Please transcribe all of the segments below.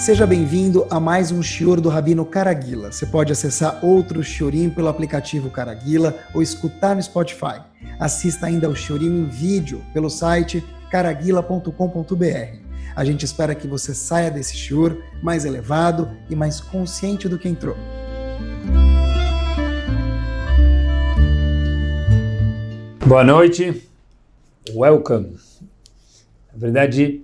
Seja bem-vindo a mais um Shior do Rabino Caraguila. Você pode acessar outro Shiorim pelo aplicativo Caraguila ou escutar no Spotify. Assista ainda ao Shiorim em vídeo pelo site caraguila.com.br. A gente espera que você saia desse Shior mais elevado e mais consciente do que entrou. Boa noite, welcome. Na verdade,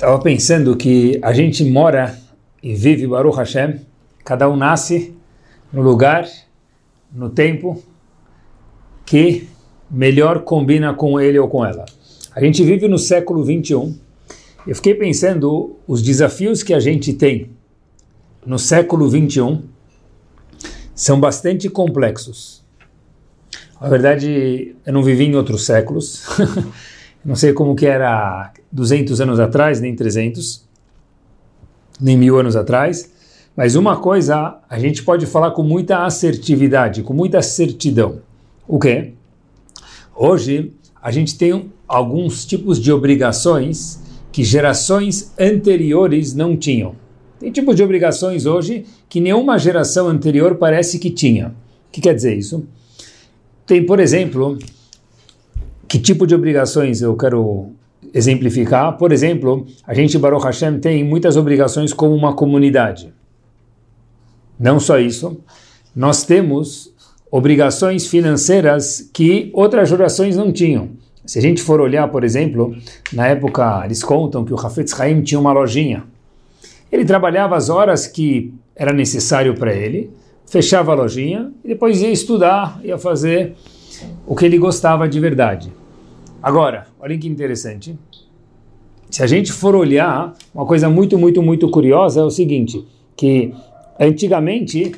estava pensando que a gente mora e vive Baruch Hashem, cada um nasce no lugar, no tempo que melhor combina com ele ou com ela. A gente vive no século 21. Eu fiquei pensando os desafios que a gente tem no século 21 são bastante complexos. Na verdade, eu não vivi em outros séculos. não sei como que era 200 anos atrás, nem 300, nem mil anos atrás, mas uma coisa a gente pode falar com muita assertividade, com muita certidão. O quê? Hoje a gente tem alguns tipos de obrigações que gerações anteriores não tinham. Tem tipos de obrigações hoje que nenhuma geração anterior parece que tinha. O que quer dizer isso? Tem, por exemplo, que tipo de obrigações eu quero exemplificar? Por exemplo, a gente, Baruch Hashem, tem muitas obrigações como uma comunidade. Não só isso, nós temos obrigações financeiras que outras gerações não tinham. Se a gente for olhar, por exemplo, na época, eles contam que o Hafetz Haim tinha uma lojinha. Ele trabalhava as horas que era necessário para ele, fechava a lojinha e depois ia estudar, ia fazer o que ele gostava de verdade. Agora, olhem que interessante. Se a gente for olhar, uma coisa muito, muito, muito curiosa é o seguinte, que antigamente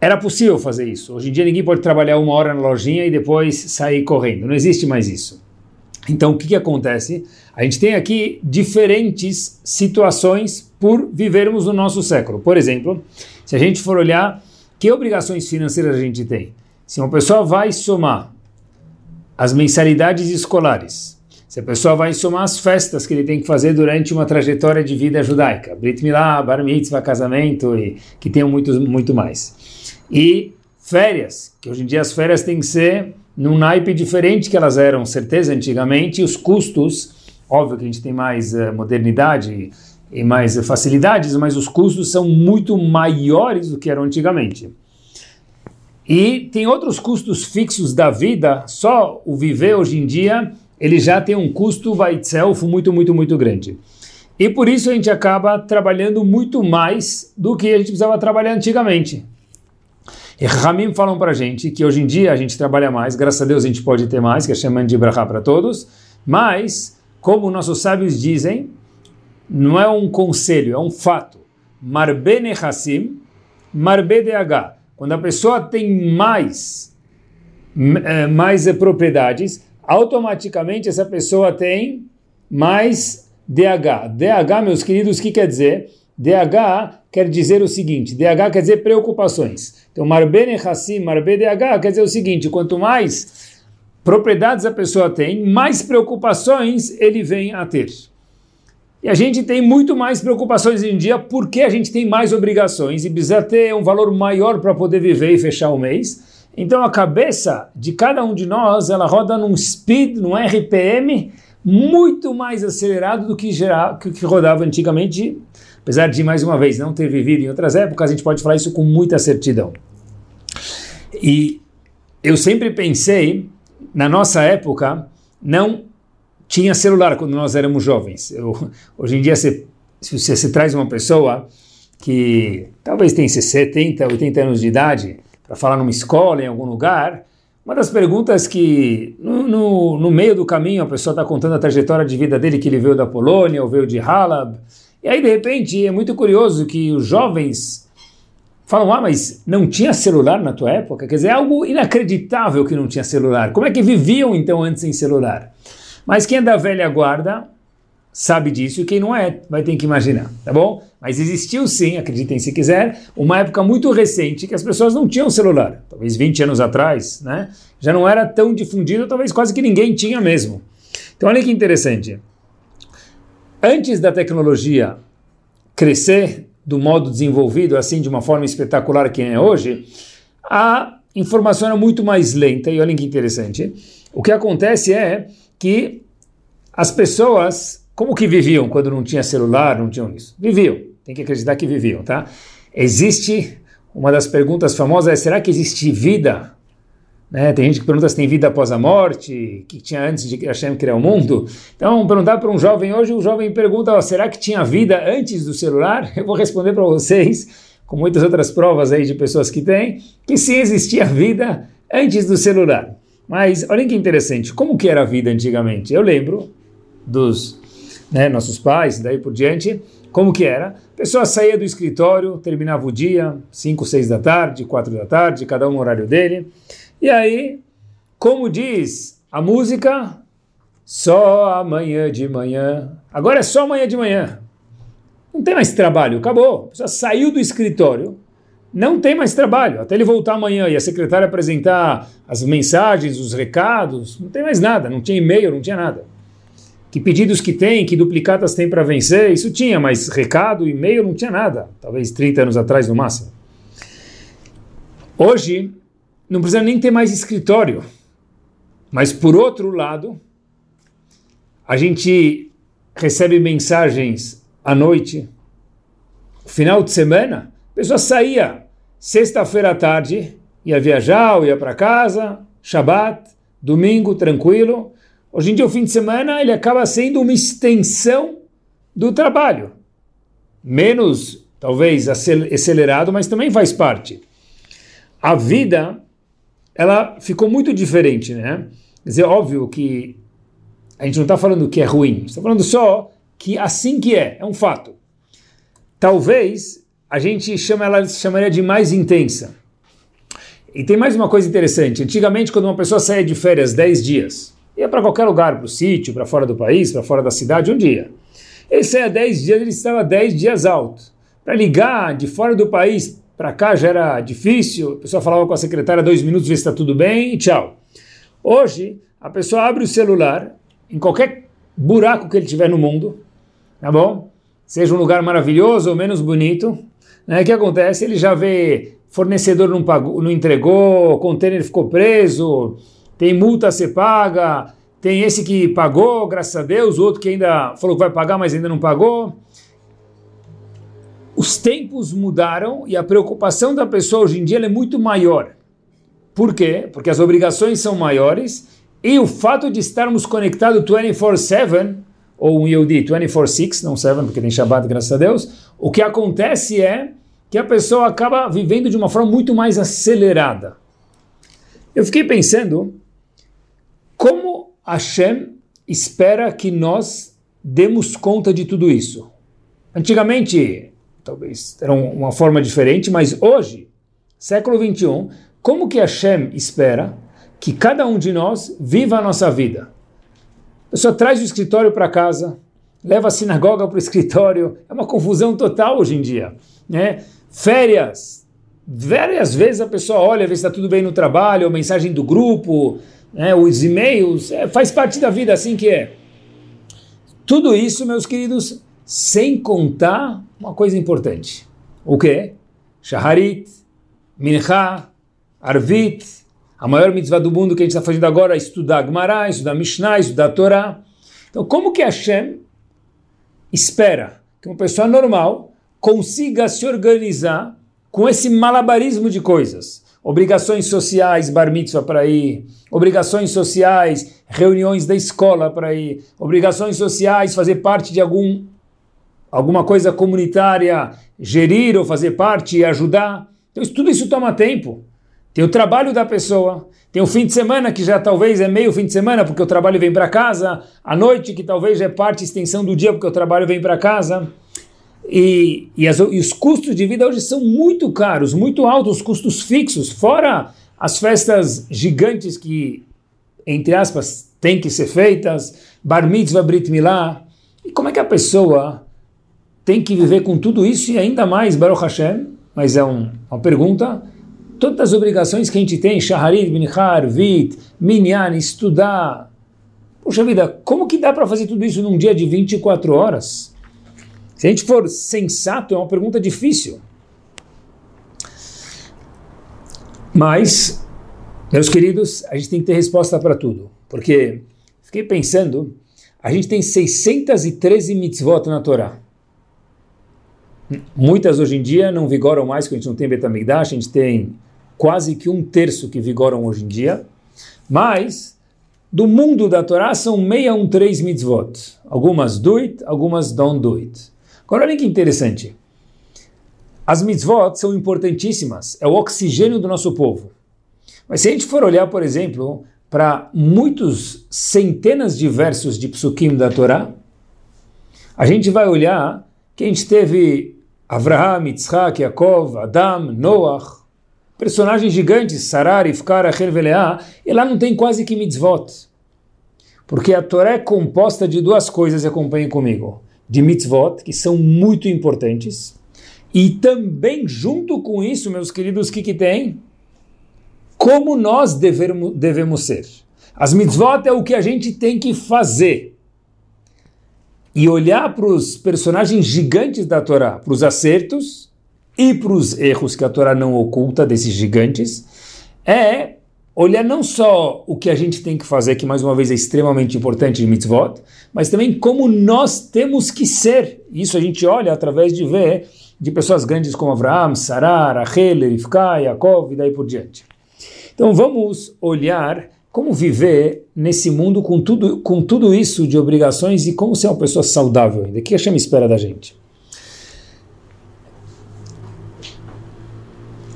era possível fazer isso. Hoje em dia ninguém pode trabalhar uma hora na lojinha e depois sair correndo. Não existe mais isso. Então o que, que acontece? A gente tem aqui diferentes situações por vivermos no nosso século. Por exemplo, se a gente for olhar que obrigações financeiras a gente tem. Se uma pessoa vai somar as mensalidades escolares. Se a pessoa vai somar as festas que ele tem que fazer durante uma trajetória de vida judaica, Brit Milá, Bar Mitzvah, casamento e que tem muito, muito mais. E férias, que hoje em dia as férias têm que ser num naipe diferente que elas eram, certeza, antigamente, e os custos, óbvio que a gente tem mais uh, modernidade e mais facilidades, mas os custos são muito maiores do que eram antigamente. E tem outros custos fixos da vida, só o viver hoje em dia, ele já tem um custo by itself muito, muito, muito grande. E por isso a gente acaba trabalhando muito mais do que a gente precisava trabalhar antigamente. E Ramim falam para a gente que hoje em dia a gente trabalha mais, graças a Deus a gente pode ter mais, que é chamando de brachá para todos, mas, como nossos sábios dizem, não é um conselho, é um fato. Marbene Hassim, Marbe DH. Quando a pessoa tem mais, eh, mais propriedades, automaticamente essa pessoa tem mais DH. DH, meus queridos, o que quer dizer? DH quer dizer o seguinte: DH quer dizer preocupações. Então, Marbene Hassim, Marbe DH quer dizer o seguinte: quanto mais propriedades a pessoa tem, mais preocupações ele vem a ter. E a gente tem muito mais preocupações em dia porque a gente tem mais obrigações e precisa ter um valor maior para poder viver e fechar o mês. Então a cabeça de cada um de nós, ela roda num speed, num RPM muito mais acelerado do que, geral, que, que rodava antigamente. Apesar de, mais uma vez, não ter vivido em outras épocas, a gente pode falar isso com muita certidão. E eu sempre pensei, na nossa época, não tinha celular quando nós éramos jovens. Eu, hoje em dia, se, você traz uma pessoa que talvez tenha 70, 80 anos de idade para falar numa escola, em algum lugar, uma das perguntas que no, no, no meio do caminho a pessoa está contando a trajetória de vida dele, que ele veio da Polônia ou veio de Halab, e aí de repente é muito curioso que os jovens falam, ah, mas não tinha celular na tua época? Quer dizer, é algo inacreditável que não tinha celular. Como é que viviam então antes sem celular? Mas quem é da velha guarda sabe disso e quem não é vai ter que imaginar, tá bom? Mas existiu sim, acreditem se quiser, uma época muito recente que as pessoas não tinham celular, talvez 20 anos atrás, né? Já não era tão difundido, talvez quase que ninguém tinha mesmo. Então olha que interessante. antes da tecnologia crescer do modo desenvolvido, assim, de uma forma espetacular que é hoje, a informação era muito mais lenta. E olhem que interessante. O que acontece é que as pessoas, como que viviam quando não tinha celular, não tinham isso? Viviam. Tem que acreditar que viviam, tá? Existe, uma das perguntas famosas é, será que existe vida né? Tem gente que pergunta se tem vida após a morte, que tinha antes de Hashem criar o mundo. Então, perguntar para um jovem hoje, o jovem pergunta, será que tinha vida antes do celular? Eu vou responder para vocês, com muitas outras provas aí de pessoas que têm, que sim existia vida antes do celular. Mas olhem que interessante, como que era a vida antigamente? Eu lembro dos né, nossos pais, daí por diante, como que era? A pessoa saía do escritório, terminava o dia, 5, 6 da tarde, 4 da tarde, cada um no horário dele, e aí, como diz a música, só amanhã de manhã. Agora é só amanhã de manhã. Não tem mais trabalho, acabou. A pessoa saiu do escritório, não tem mais trabalho. Até ele voltar amanhã e a secretária apresentar as mensagens, os recados, não tem mais nada, não tinha e-mail, não tinha nada. Que pedidos que tem, que duplicatas tem para vencer, isso tinha, mas recado, e-mail não tinha nada. Talvez 30 anos atrás no máximo. Hoje, não precisa nem ter mais escritório. Mas por outro lado, a gente recebe mensagens à noite, final de semana, a pessoa saía sexta-feira à tarde, ia viajar ou ia para casa, Shabat, domingo, tranquilo. Hoje em dia, o fim de semana, ele acaba sendo uma extensão do trabalho. Menos, talvez, acelerado, mas também faz parte. A vida ela ficou muito diferente, né? Quer dizer, óbvio que a gente não está falando que é ruim, está falando só que assim que é, é um fato. Talvez a gente chama ela, chamaria de mais intensa. E tem mais uma coisa interessante. Antigamente, quando uma pessoa saía de férias 10 dias, ia para qualquer lugar, para o sítio, para fora do país, para fora da cidade, um dia. Ele saía 10 dias, ele estava 10 dias alto. Para ligar de fora do país para cá já era difícil, a pessoa falava com a secretária dois minutos, ver se está tudo bem e tchau. Hoje, a pessoa abre o celular, em qualquer buraco que ele tiver no mundo, tá bom? Seja um lugar maravilhoso ou menos bonito, né? O que acontece? Ele já vê fornecedor não, pagou, não entregou, container ficou preso, tem multa a ser paga, tem esse que pagou, graças a Deus, outro que ainda falou que vai pagar, mas ainda não pagou os tempos mudaram e a preocupação da pessoa hoje em dia é muito maior. Por quê? Porque as obrigações são maiores e o fato de estarmos conectados 24/7 ou um Yodi 24/6, não 7, porque tem Shabbat, graças a Deus, o que acontece é que a pessoa acaba vivendo de uma forma muito mais acelerada. Eu fiquei pensando como Hashem espera que nós demos conta de tudo isso. Antigamente, talvez era uma forma diferente, mas hoje, século 21, como que Hashem espera que cada um de nós viva a nossa vida? Pessoa traz o escritório para casa, leva a sinagoga para o escritório, é uma confusão total hoje em dia. Né? Férias, várias vezes a pessoa olha, vê se está tudo bem no trabalho, a mensagem do grupo, né, os e-mails, é, faz parte da vida, assim que é. Tudo isso, meus queridos, sem contar uma coisa importante. O que? Shaharit, Mincha, Arvit, a maior mitzvah do mundo que a gente está fazendo agora é estudar Gemara, estudar Mishnah, estudar Torá. Então, como que Hashem espera que uma pessoa normal consiga se organizar com esse malabarismo de coisas? Obrigações sociais, bar mitzvah para ir, obrigações sociais, reuniões da escola para ir, obrigações sociais, fazer parte de algum alguma coisa comunitária, gerir ou fazer parte e ajudar. Então tudo isso toma tempo. Tem o trabalho da pessoa, tem o fim de semana que já talvez é meio fim de semana porque o trabalho vem para casa, a noite que talvez é parte extensão do dia porque o trabalho vem para casa. E, e, as, e, os custos de vida hoje são muito caros, muito altos, os custos fixos, fora as festas gigantes que, entre aspas, têm que ser feitas, bar mitzvah, brit milá. E como é que a pessoa tem que viver com tudo isso e ainda mais, Baruch Hashem, mas é um, uma pergunta, todas as obrigações que a gente tem, Shaharit, Minchar, Vit, Minyan, estudar, Puxa vida, como que dá para fazer tudo isso num dia de 24 horas? Se a gente for sensato, é uma pergunta difícil. Mas, meus queridos, a gente tem que ter resposta para tudo. Porque fiquei pensando, a gente tem 613 mitzvot na Torá. Muitas hoje em dia não vigoram mais, porque a gente não tem Betamigdash, a gente tem quase que um terço que vigoram hoje em dia. Mas, do mundo da Torá são 613 mitzvot. Algumas do it, algumas don't do it. Agora olha que interessante. As mitzvot são importantíssimas, é o oxigênio do nosso povo. Mas se a gente for olhar, por exemplo, para muitos centenas de versos de psukim da Torá, a gente vai olhar que a gente teve Avraham, Yitzhak, Yaakov, Adam, Noach, personagens gigantes, Sarar, Ifkar, Achel, Veleah, e lá não tem quase que mitzvot. Porque a Torá é composta de duas coisas, acompanhem comigo, de mitzvot, que são muito importantes, e também, junto com isso, meus queridos, o que, que tem? Como nós devemos, devemos ser. As mitzvot é o que a gente tem que fazer. E olhar para os personagens gigantes da Torá, para os acertos e para os erros que a Torá não oculta desses gigantes, é olhar não só o que a gente tem que fazer, que mais uma vez é extremamente importante em mitzvot, mas também como nós temos que ser. Isso a gente olha através de ver de pessoas grandes como Avraham, Sarar, Rachel, Rivka, Yaakov e daí por diante. Então vamos olhar como viver nesse mundo com tudo, com tudo isso de obrigações e como ser uma pessoa saudável ainda. O que a Hashem espera da gente?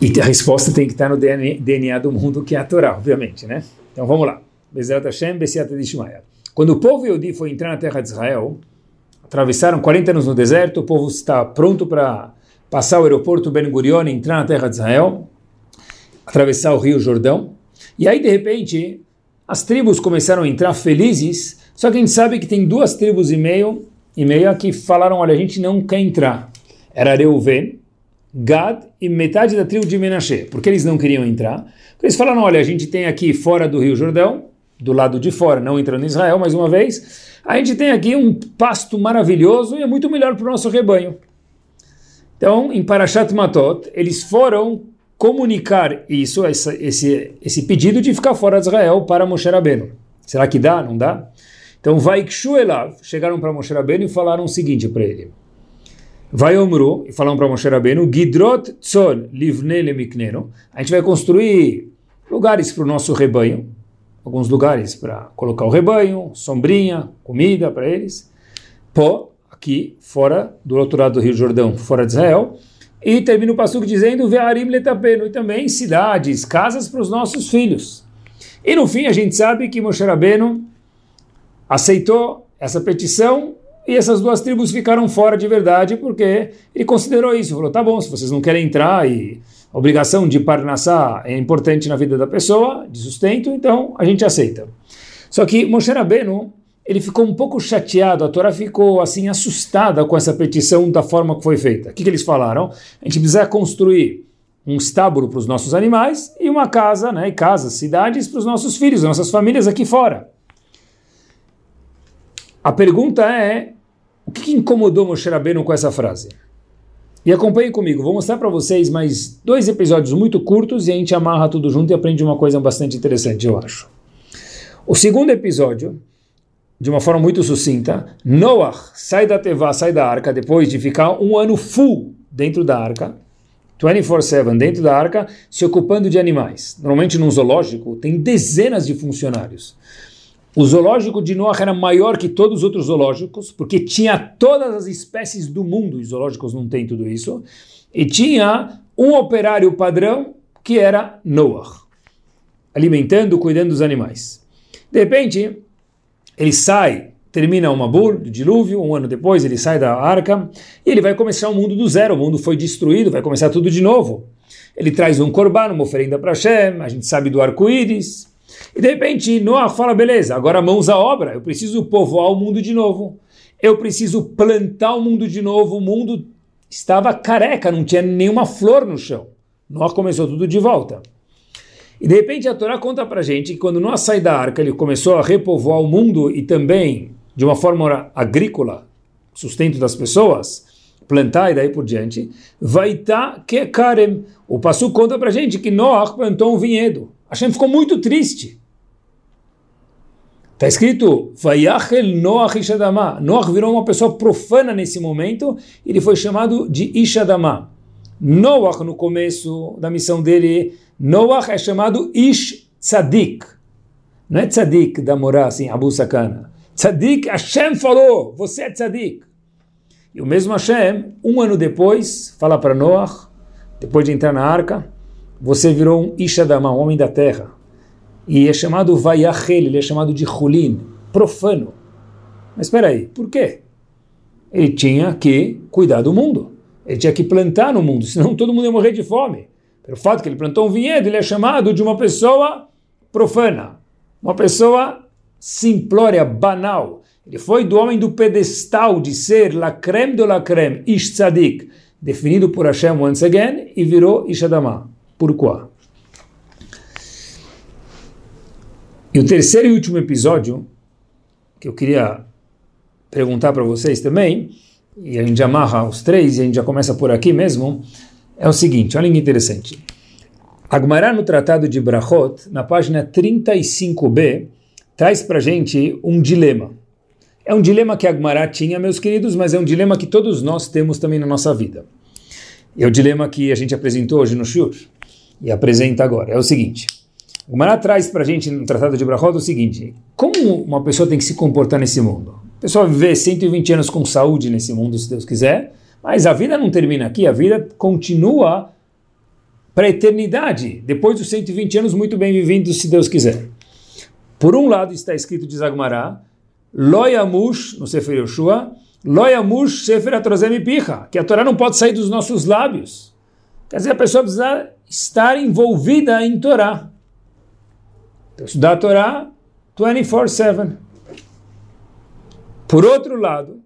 E a resposta tem que estar no DNA do mundo, que é a Torá, obviamente, né? Então vamos lá. Bezerra Hashem, Bessiata de Quando o povo Yodi foi entrar na terra de Israel, atravessaram 40 anos no deserto, o povo está pronto para passar o aeroporto Ben Gurion, entrar na terra de Israel, atravessar o rio Jordão. E aí, de repente, as tribos começaram a entrar felizes, só que a gente sabe que tem duas tribos e meio, e meia que falaram, olha, a gente não quer entrar. Era Reuven, Gad e metade da tribo de Menashe. Por que eles não queriam entrar? Porque eles falaram, olha, a gente tem aqui fora do rio Jordão, do lado de fora, não entrando em Israel mais uma vez, a gente tem aqui um pasto maravilhoso e é muito melhor para o nosso rebanho. Então, em Parashat Matot, eles foram comunicar isso, essa, esse, esse pedido de ficar fora de Israel para Moshe Rabbeinu. Será que dá? Não dá? Então, Vaikshu Elav, chegaram para Moshe Rabbeinu e falaram o seguinte para ele. Vai Omru, e falaram para Moshe Rabbeinu, Gidrot Tzon Livne Lemikneno, a gente vai construir lugares para o nosso rebanho, alguns lugares para colocar o rebanho, sombrinha, comida para eles. Pó, aqui fora, do outro lado do Rio Jordão, fora de Israel. E termina o passuco dizendo Ve'arim letapeno, e também cidades, casas para os nossos filhos. E no fim a gente sabe que Moshe Rabbeinu aceitou essa petição e essas duas tribos ficaram fora de verdade porque ele considerou isso, falou, tá bom, se vocês não querem entrar e a obrigação de parnassá é importante na vida da pessoa, de sustento, então a gente aceita. Só que Moshe Rabbeinu, ele ficou um pouco chateado, a Torá ficou assim assustada com essa petição da forma que foi feita. O que, que eles falaram? A gente precisa construir um estábulo para os nossos animais e uma casa, né, casas, cidades para os nossos filhos, nossas famílias aqui fora. A pergunta é, o que, incomodou Moshe Rabbeinu com essa frase? E acompanhem comigo, vou mostrar para vocês mais dois episódios muito curtos e a gente amarra tudo junto e aprende uma coisa bastante interessante, eu acho. O segundo episódio, de uma forma muito sucinta, Noah sai da Tevá, sai da arca, depois de ficar um ano full dentro da arca, 24-7 dentro da arca, se ocupando de animais. Normalmente num zoológico tem dezenas de funcionários. O zoológico de Noah era maior que todos os outros zoológicos, porque tinha todas as espécies do mundo, os zoológicos não têm tudo isso, e tinha um operário padrão que era Noah, alimentando, cuidando dos animais. De repente, ele sai, termina uma Mabur, do dilúvio, um ano depois ele sai da arca, e ele vai começar o um mundo do zero, o mundo foi destruído, vai começar tudo de novo. Ele traz um corban, uma oferenda para Hashem, a gente sabe do arco-íris, e de repente Noah fala: beleza, agora mãos à obra, eu preciso povoar o mundo de novo. Eu preciso plantar o mundo de novo. O mundo estava careca, não tinha nenhuma flor no chão. Noah começou tudo de volta. E de repente a Torá conta para gente que quando Noah sai da arca, ele começou a repovoar o mundo e também, de uma forma agrícola, sustento das pessoas, plantar e daí por diante, vai estar que Karem. O Passu conta para gente que Noah plantou um vinhedo. Hashem ficou muito triste. Está escrito, Vayachel Noach Ishadama. Noach virou uma pessoa profana nesse momento, ele foi chamado de Ishadama. Noach, no começo da missão dele, Noach é chamado Ish Tzadik. Não é Tzadik da morar assim, Abu Sakana. Tzadik, Hashem falou, você é Tzadik. E o mesmo Hashem, um ano depois, fala para Noach, depois de entrar na arca, você virou um Ishadama, um homem da terra. E é chamado Vayachel, ele é chamado de Hulin, profano. Mas espera aí, por quê? Ele tinha que cuidar do mundo. Ele tinha que plantar no mundo, senão todo mundo ia morrer de fome. Pelo fato que ele plantou um vinhedo, ele é chamado de uma pessoa profana, uma pessoa simplória, banal. Ele foi do homem do pedestal de ser la creme de la creme, ish tzadik, definido por Hashem once again, e virou Ishadama. Por quê? E o terceiro e último episódio, que eu queria perguntar para vocês também, e a gente amarra os três, e a gente já começa por aqui mesmo, é o seguinte, olha que interessante. Agmará no Tratado de Brachot, na página 35b, traz para gente um dilema. É um dilema que Agmará tinha, meus queridos, mas é um dilema que todos nós temos também na nossa vida. É o dilema que a gente apresentou hoje no Shur e apresenta agora. É o seguinte. Agmará traz para a gente no Tratado de Brachot o seguinte: como uma pessoa tem que se comportar nesse mundo? A pessoa viver 120 anos com saúde nesse mundo, se Deus quiser, mas a vida não termina aqui, a vida continua para a eternidade, depois dos 120 anos muito bem vividos, se Deus quiser. Por um lado está escrito de Zagmará, Loyamush, no Sefer Yoshua, Loyamush Sefer Atrozem Picha, que a Torá não pode sair dos nossos lábios. Quer dizer, a pessoa precisa estar envolvida em Torá. Então, estudar a Torá 24-7. Por outro lado,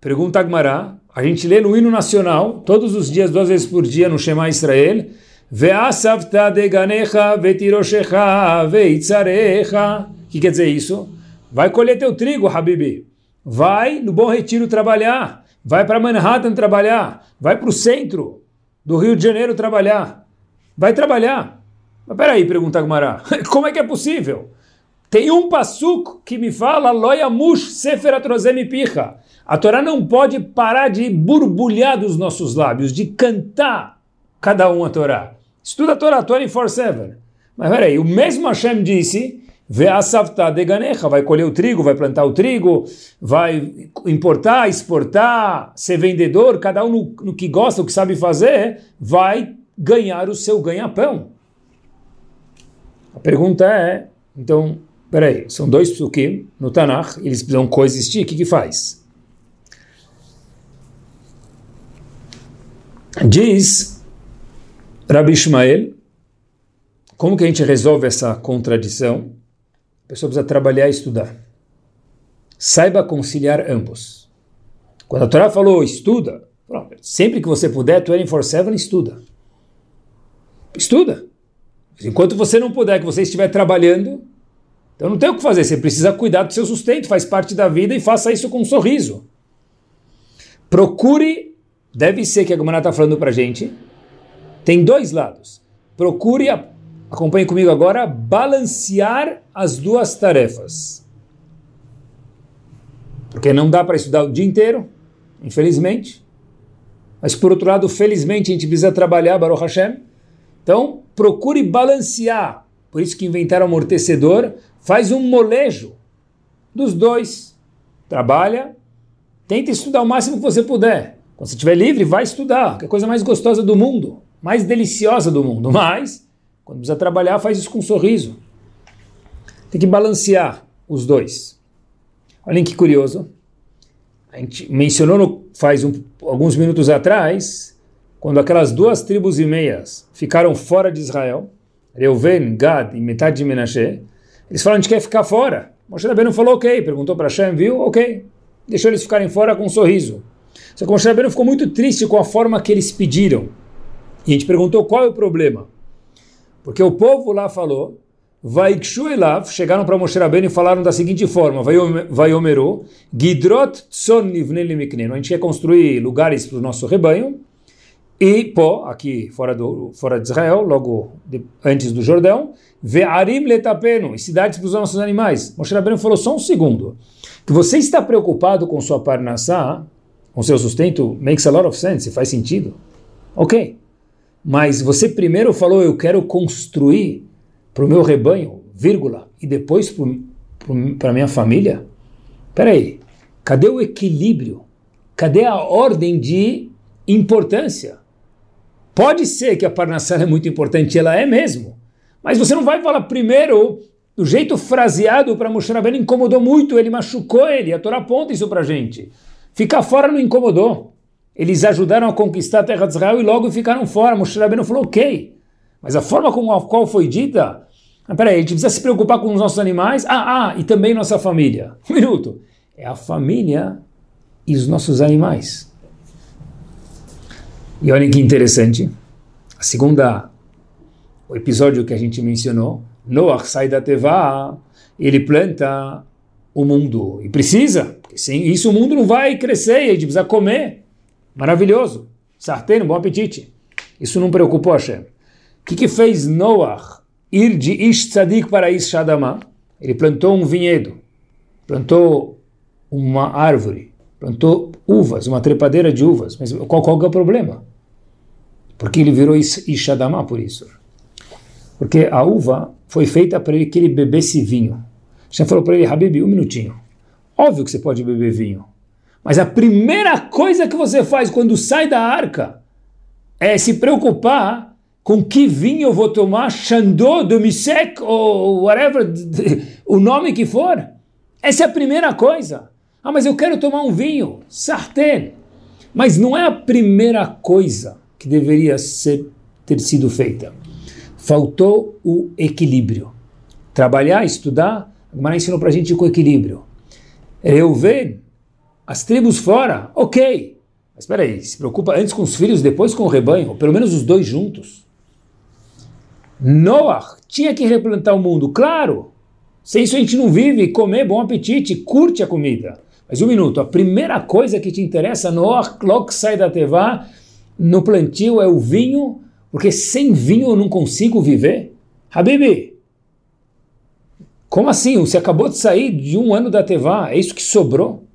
pergunta Agmará, a gente lê no hino nacional, todos os dias, duas vezes por dia, no Shema Israel, Ve'asavta deganecha vetiroshecha veitzarecha. O que quer dizer isso? Vai colher teu trigo, Habibi. Vai no Bom Retiro trabalhar. Vai para Manhattan trabalhar. Vai para o centro do Rio de Janeiro trabalhar. Vai trabalhar. Mas peraí, pergunta Gumará. Como é que é possível? Tem um passuco que me fala Loyamush Sefer Atrozem Picha. A Torá não pode parar de borbulhar dos nossos lábios, de cantar cada um a Torá. Estuda a Torá 24-7. Mas peraí, o mesmo Hashem disse, Ve'asavta deganecha, vai colher o trigo, vai plantar o trigo, vai importar, exportar, ser vendedor, cada um no, no que gosta, o que sabe fazer, vai ganhar o seu ganha-pão. A pergunta é, então, peraí, são dois psukim no Tanakh, eles precisam coexistir, o que que faz? Diz Rabi Ishmael, como que a gente resolve essa contradição? A pessoa precisa trabalhar e estudar. Saiba conciliar ambos. Quando a Torá falou estuda, sempre que você puder, 24-7, estuda. Estuda. Enquanto você não puder, que você estiver trabalhando, então não tem o que fazer, você precisa cuidar do seu sustento, faz parte da vida e faça isso com um sorriso. Procure deve ser que a Gomara está falando para a gente, tem dois lados. Procure, acompanhe comigo agora, balancear as duas tarefas. Porque não dá para estudar o dia inteiro, infelizmente. Mas por outro lado, felizmente, a gente precisa trabalhar, Baruch Hashem. Então, procure balancear. Por isso que inventaram o amortecedor. Faz um molejo dos dois. Trabalha, tenta estudar o máximo que você puder. Quando você estiver livre, vai estudar, que é a coisa mais gostosa do mundo, mais deliciosa do mundo. Mas, quando precisa trabalhar, faz isso com um sorriso. Tem que balancear os dois. Olhem que curioso. A gente mencionou no, faz um, alguns minutos atrás, quando aquelas duas tribos e meias ficaram fora de Israel, Reuven, Gad e metade de Menashe, eles falaram, a gente quer ficar fora. Moshe Rabbeinu falou, ok, perguntou para Hashem, viu, ok. Deixou eles ficarem fora com um sorriso. Só que Moshe Rabbeinu ficou muito triste com a forma que eles pediram. E a gente perguntou qual é o problema. Porque o povo lá falou, vai Elav, chegaram para Moshe Rabbeinu e falaram da seguinte forma, vai Omeru, Gidrot Tson Nivne a gente quer construir lugares para o nosso rebanho, e pó, aqui fora, do, fora de Israel, logo de, antes do Jordão, Ve'arim letapenu, e cidades para os nossos animais. Moshe Rabbeinu falou só um segundo, que você está preocupado com sua parnassá, com seu sustento, makes a lot of sense, faz sentido. Ok, mas você primeiro falou, eu quero construir para o meu rebanho, vírgula, e depois para a minha família? Peraí, cadê o equilíbrio? Cadê a ordem de importância? Pode ser que a Parnassá é muito importante, ela é mesmo. Mas você não vai falar primeiro do jeito fraseado para Moshe Rabbeinu incomodou muito, ele machucou ele. A Torá aponta isso para gente. Ficar fora não incomodou. Eles ajudaram a conquistar a terra de Israel e logo ficaram fora. Moshe Rabbeinu falou, ok. Mas a forma com a qual foi dita, ah, peraí, a gente precisa se preocupar com os nossos animais, ah, ah, e também nossa família. Um minuto. É a família e os nossos animais. E olhem que interessante. A segunda, o episódio que a gente mencionou, Noah sai da Tevá, ele planta o mundo. E precisa, porque sem isso o mundo não vai crescer e a gente precisa comer. Maravilhoso. Sarteno, bom apetite. Isso não preocupou Hashem. O que, que fez Noah ir de Ish Tzadik para Ish? Ele plantou um vinhedo, plantou uma árvore, plantou uvas, uma trepadeira de uvas. Mas qual, qual é o problema? Porque ele virou Ishadamá por isso. Porque a uva foi feita para ele que ele bebesse vinho. Já falou para ele, Habib, um minutinho. Óbvio que você pode beber vinho. Mas a primeira coisa que você faz quando sai da arca é se preocupar com que vinho eu vou tomar, Chandot, Domisek ou whatever, o nome que for. Essa é a primeira coisa. Ah, mas eu quero tomar um vinho, sartén. Mas não é a primeira coisa que deveria ser, ter sido feita. Faltou o equilíbrio. Trabalhar, estudar, Gemara ensinou para a gente com equilíbrio. Reuven, as tribos fora, ok. Mas espera aí, se preocupa antes com os filhos, depois com o rebanho, ou pelo menos os dois juntos. Noah tinha que replantar o mundo, claro. Sem isso a gente não vive, comer, bom apetite, curte a comida. Mas um minuto, a primeira coisa que te interessa, Noah, logo que sai da Tevá, no plantio é o vinho, porque sem vinho eu não consigo viver? Habibi, como assim? Você acabou de sair de um ano da Tevá, é isso que sobrou?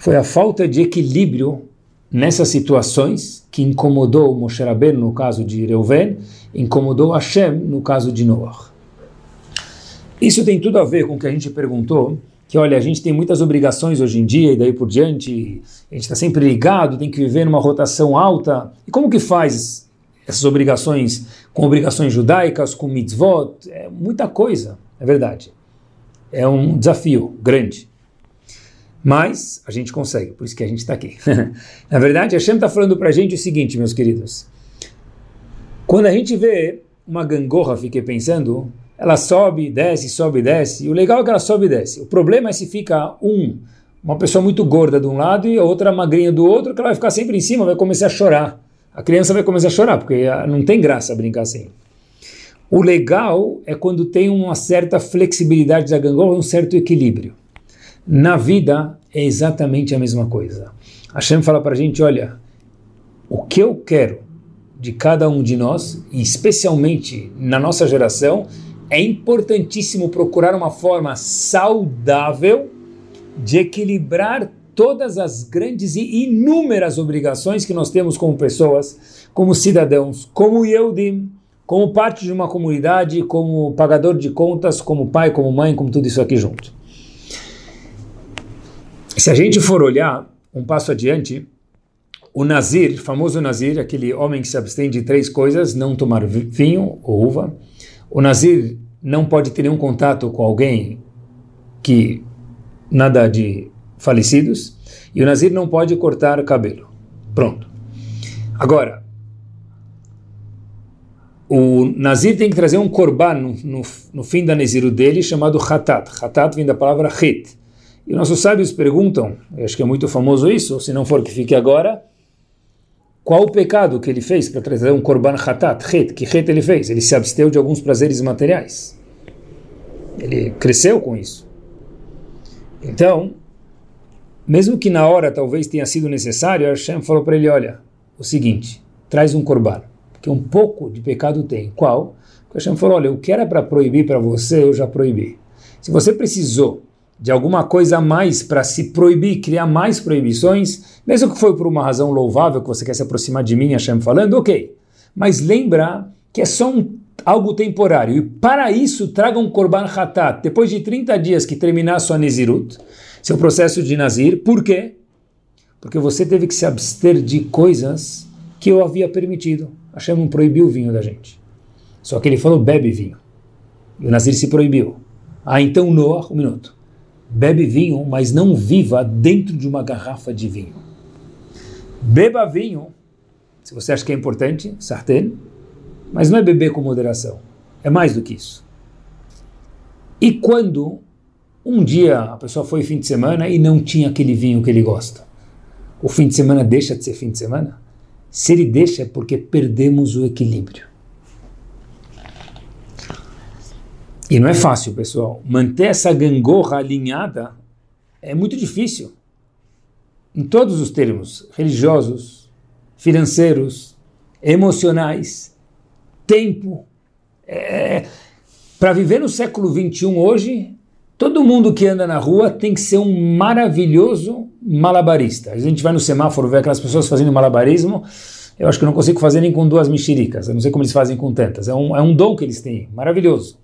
Foi a falta de equilíbrio nessas situações que incomodou Moshe Rabbeinu no caso de Reuven, incomodou Hashem no caso de Noah. Isso tem tudo a ver com o que a gente perguntou que olha, a gente tem muitas obrigações hoje em dia e daí por diante, a gente está sempre ligado, tem que viver numa rotação alta. E como que faz essas obrigações com obrigações judaicas, com mitzvot? É muita coisa, é verdade. É um desafio grande. Mas a gente consegue, por isso que a gente está aqui. Na verdade, a Hashem está falando para a gente o seguinte, meus queridos. Quando a gente vê uma gangorra, fiquei pensando, ela sobe, desce, sobe, desce. E o legal é que ela sobe e desce. O problema é se fica um, uma pessoa muito gorda de um lado e a outra magrinha do outro, que ela vai ficar sempre em cima, vai começar a chorar. A criança vai começar a chorar, porque ah, não tem graça brincar assim. O legal é quando tem uma certa flexibilidade da gangorra, um certo equilíbrio. Na vida é exatamente a mesma coisa. A Shem fala para a gente, olha, o que eu quero de cada um de nós, e especialmente na nossa geração, é importantíssimo procurar uma forma saudável de equilibrar todas as grandes e inúmeras obrigações que nós temos como pessoas, como cidadãos, como Yehudim, como parte de uma comunidade, como pagador de contas, como pai, como mãe, como tudo isso aqui junto. Se a gente for olhar um passo adiante, o Nazir, famoso Nazir, aquele homem que se abstém de três coisas, não tomar vinho ou uva, o Nazir não pode ter nenhum contato com alguém que nada de falecidos e o Nazir não pode cortar cabelo. Pronto. Agora, o Nazir tem que trazer um korban no, no, no fim da Naziru dele chamado Hatat. Hatat vem da palavra Hit. E nossos sábios perguntam, acho que é muito famoso isso, se não for que fique agora, qual o pecado que ele fez para trazer um korban hatat, het, que het ele fez? Ele se absteu de alguns prazeres materiais. Ele cresceu com isso. Então, mesmo que na hora talvez tenha sido necessário, Hashem falou para ele, olha, o seguinte, traz um korban, porque um pouco de pecado tem. Qual? Hashem falou, olha, o que era para proibir para você, eu já proibi. Se você precisou de alguma coisa a mais para se proibir, criar mais proibições, mesmo que foi por uma razão louvável que você quer se aproximar de mim, Hashem falando, ok. Mas lembra que é só um, algo temporário. E para isso, traga um Korban Hatat. Depois de 30 dias que terminar sua Nezirut, seu processo de Nazir. Por quê? Porque você teve que se abster de coisas que eu havia permitido. Hashem não proibiu o vinho da gente. Só que ele falou, bebe vinho. E o Nazir se proibiu. Ah, então Noah, um minuto bebe vinho, mas não viva dentro de uma garrafa de vinho. Beba vinho, se você acha que é importante, sartén, mas não é beber com moderação. É mais do que isso. E quando um dia a pessoa foi fim de semana e não tinha aquele vinho que ele gosta, o fim de semana deixa de ser fim de semana? Se ele deixa é porque perdemos o equilíbrio. E não é fácil, pessoal. Manter essa gangorra alinhada é muito difícil. Em todos os termos, religiosos, financeiros, emocionais, tempo. É, Para viver no século XXI hoje, todo mundo que anda na rua tem que ser um maravilhoso malabarista. A gente vai no semáforo ver aquelas pessoas fazendo malabarismo. Eu acho que eu não consigo fazer nem com duas mexericas. Eu não sei como eles fazem com tantas. É um, é um dom que eles têm, maravilhoso.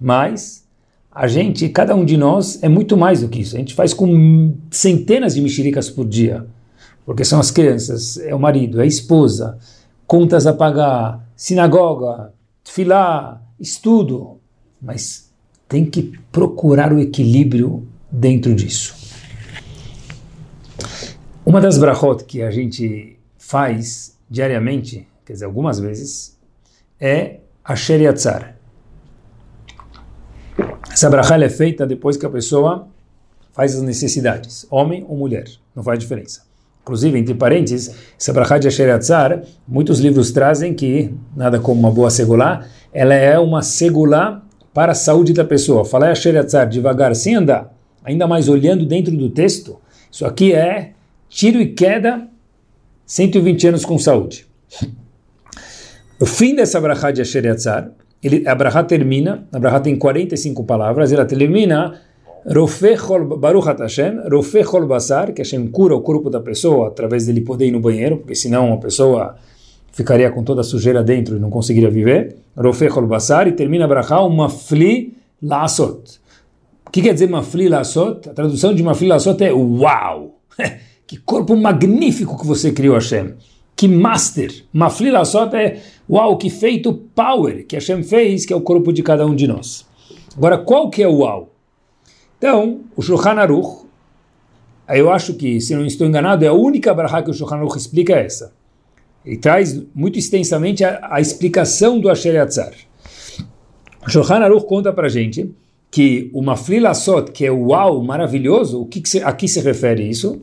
Mas a gente, cada um de nós, é muito mais do que isso. A gente faz com centenas de mexericas por dia, porque são as crianças, é o marido, é a esposa, contas a pagar, sinagoga, filá, estudo. Mas tem que procurar o equilíbrio dentro disso. Uma das brachot que a gente faz diariamente, quer dizer, algumas vezes, é a Sheriatzar. Essa brachá é feita depois que a pessoa faz as necessidades, homem ou mulher, não faz diferença. Inclusive, entre parênteses, essa brachá de Asheratzar, muitos livros trazem que, nada como uma boa segulá, ela é uma segulá para a saúde da pessoa. Falar Asheratzar devagar, sem andar, ainda mais olhando dentro do texto, isso aqui é tiro e queda, 120 anos com saúde. O fim dessa brachá de Asheratzar ele, a Braha termina, a Braha tem 45 palavras, ela termina Baruch Hashem, Rofechol Basar, que Hashem cura o corpo da pessoa através dele poder ir no banheiro, porque senão a pessoa ficaria com toda a sujeira dentro e não conseguiria viver. Rofechol Basar, e termina a Braha, uma fli lasot. O que quer dizer mafli lasot? A tradução de mafli lasot é uau! que corpo magnífico que você criou, Hashem! Que master! Mafli lasot é Uau, que feito power que Hashem fez, que é o corpo de cada um de nós. Agora, qual que é o uau? Então, o Shulchan Aruch, eu acho que, se não estou enganado, é a única barra que o Shulchan Aruch explica essa. Ele traz muito extensamente a, a explicação do Asher Yatzar. O Shulchan Aruch conta para gente que uma Sot, que é o uau maravilhoso, o que, que se, a que se refere isso?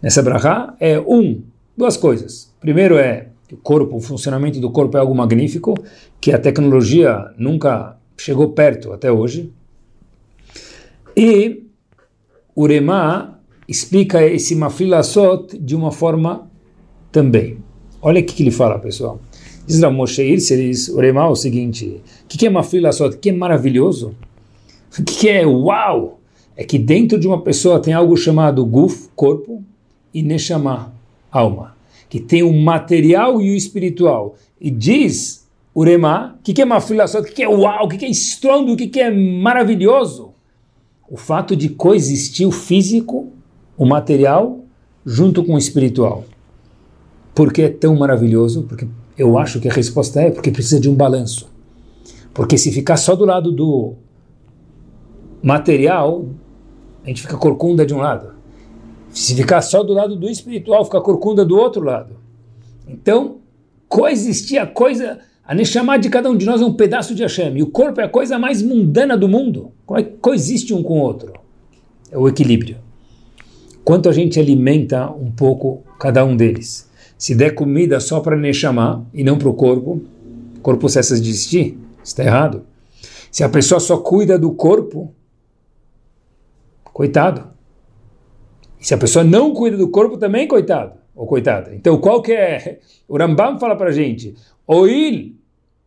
Nessa brahá é um, duas coisas. Primeiro é o corpo, o funcionamento do corpo é algo magnífico, que a tecnologia nunca chegou perto até hoje. E o Rema explica esse Mafilasot de uma forma também. Olha o que ele fala, pessoal. Diz Moshe Irseris, o Rema, o seguinte, o que é Mafilasot? O que é maravilhoso? O que é uau? É que dentro de uma pessoa tem algo chamado Guf, corpo, e Neshama, alma que tem o material e o espiritual. E diz o Rema, o que, que é mafilação, o que, que é uau, o que, que é estrondo, o que, que é maravilhoso? O fato de coexistir o físico, o material, junto com o espiritual. Por que é tão maravilhoso? Porque eu acho que a resposta é porque precisa de um balanço. Porque se ficar só do lado do material, a gente fica corcunda de um lado. Se ficar só do lado do espiritual, fica corcunda do outro lado. Então, coexistir a coisa, a Neshama de cada um de nós é um pedaço de Hashem. E o corpo é a coisa mais mundana do mundo. Como é que coexiste um com o outro? É o equilíbrio. Quanto a gente alimenta um pouco cada um deles. se der comida só para Neshama e não para o corpo, o corpo cessa de existir, está errado. Se a pessoa só cuida do corpo, coitado. Se a pessoa não cuida do corpo também, coitado ou coitada. Então, qual que é? O Rambam fala para gente, Oil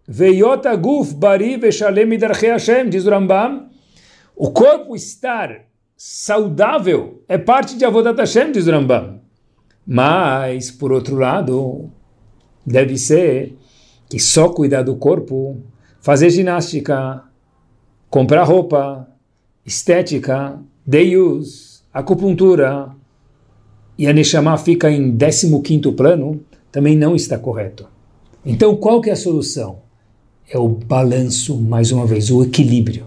veiota guf bari veshalem Hashem, diz o Rambam, o corpo estar saudável é parte de Avodat Hashem, diz o Rambam. Mas, por outro lado, deve ser que só cuidar do corpo, fazer ginástica, comprar roupa, estética, day use, acupuntura, e a Neshama fica em 15º plano, também não está correto. Então, qual que é a solução? É o balanço, mais uma vez, o equilíbrio.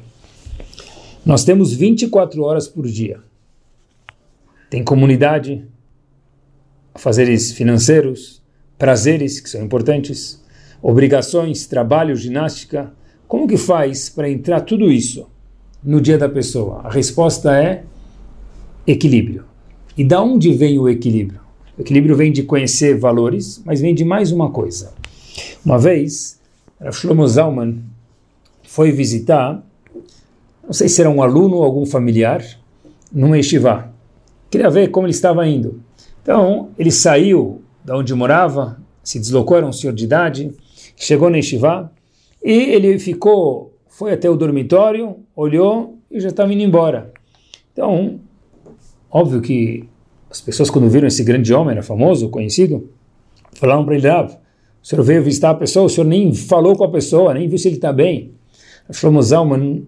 Nós temos 24 horas por dia. Tem comunidade, fazeres financeiros, prazeres, que são importantes, obrigações, trabalho, ginástica. Como que faz para entrar tudo isso no dia da pessoa? A resposta é equilíbrio. E da onde vem o equilíbrio? O equilíbrio vem de conhecer valores, mas vem de mais uma coisa. Uma vez, Shlomo Zalman foi visitar, não sei se era um aluno ou algum familiar, numa yeshiva. Queria ver como ele estava indo. Então, ele saiu da onde morava, se deslocou, era um senhor de idade, chegou na yeshiva, e ele ficou, foi até o dormitório, olhou e já estava indo embora. Então, Óbvio que as pessoas, quando viram esse grande homem, era famoso, conhecido, falaram para ele: ah, o senhor veio visitar a pessoa, o senhor nem falou com a pessoa, nem viu se ele está bem. Shlomo Zalman,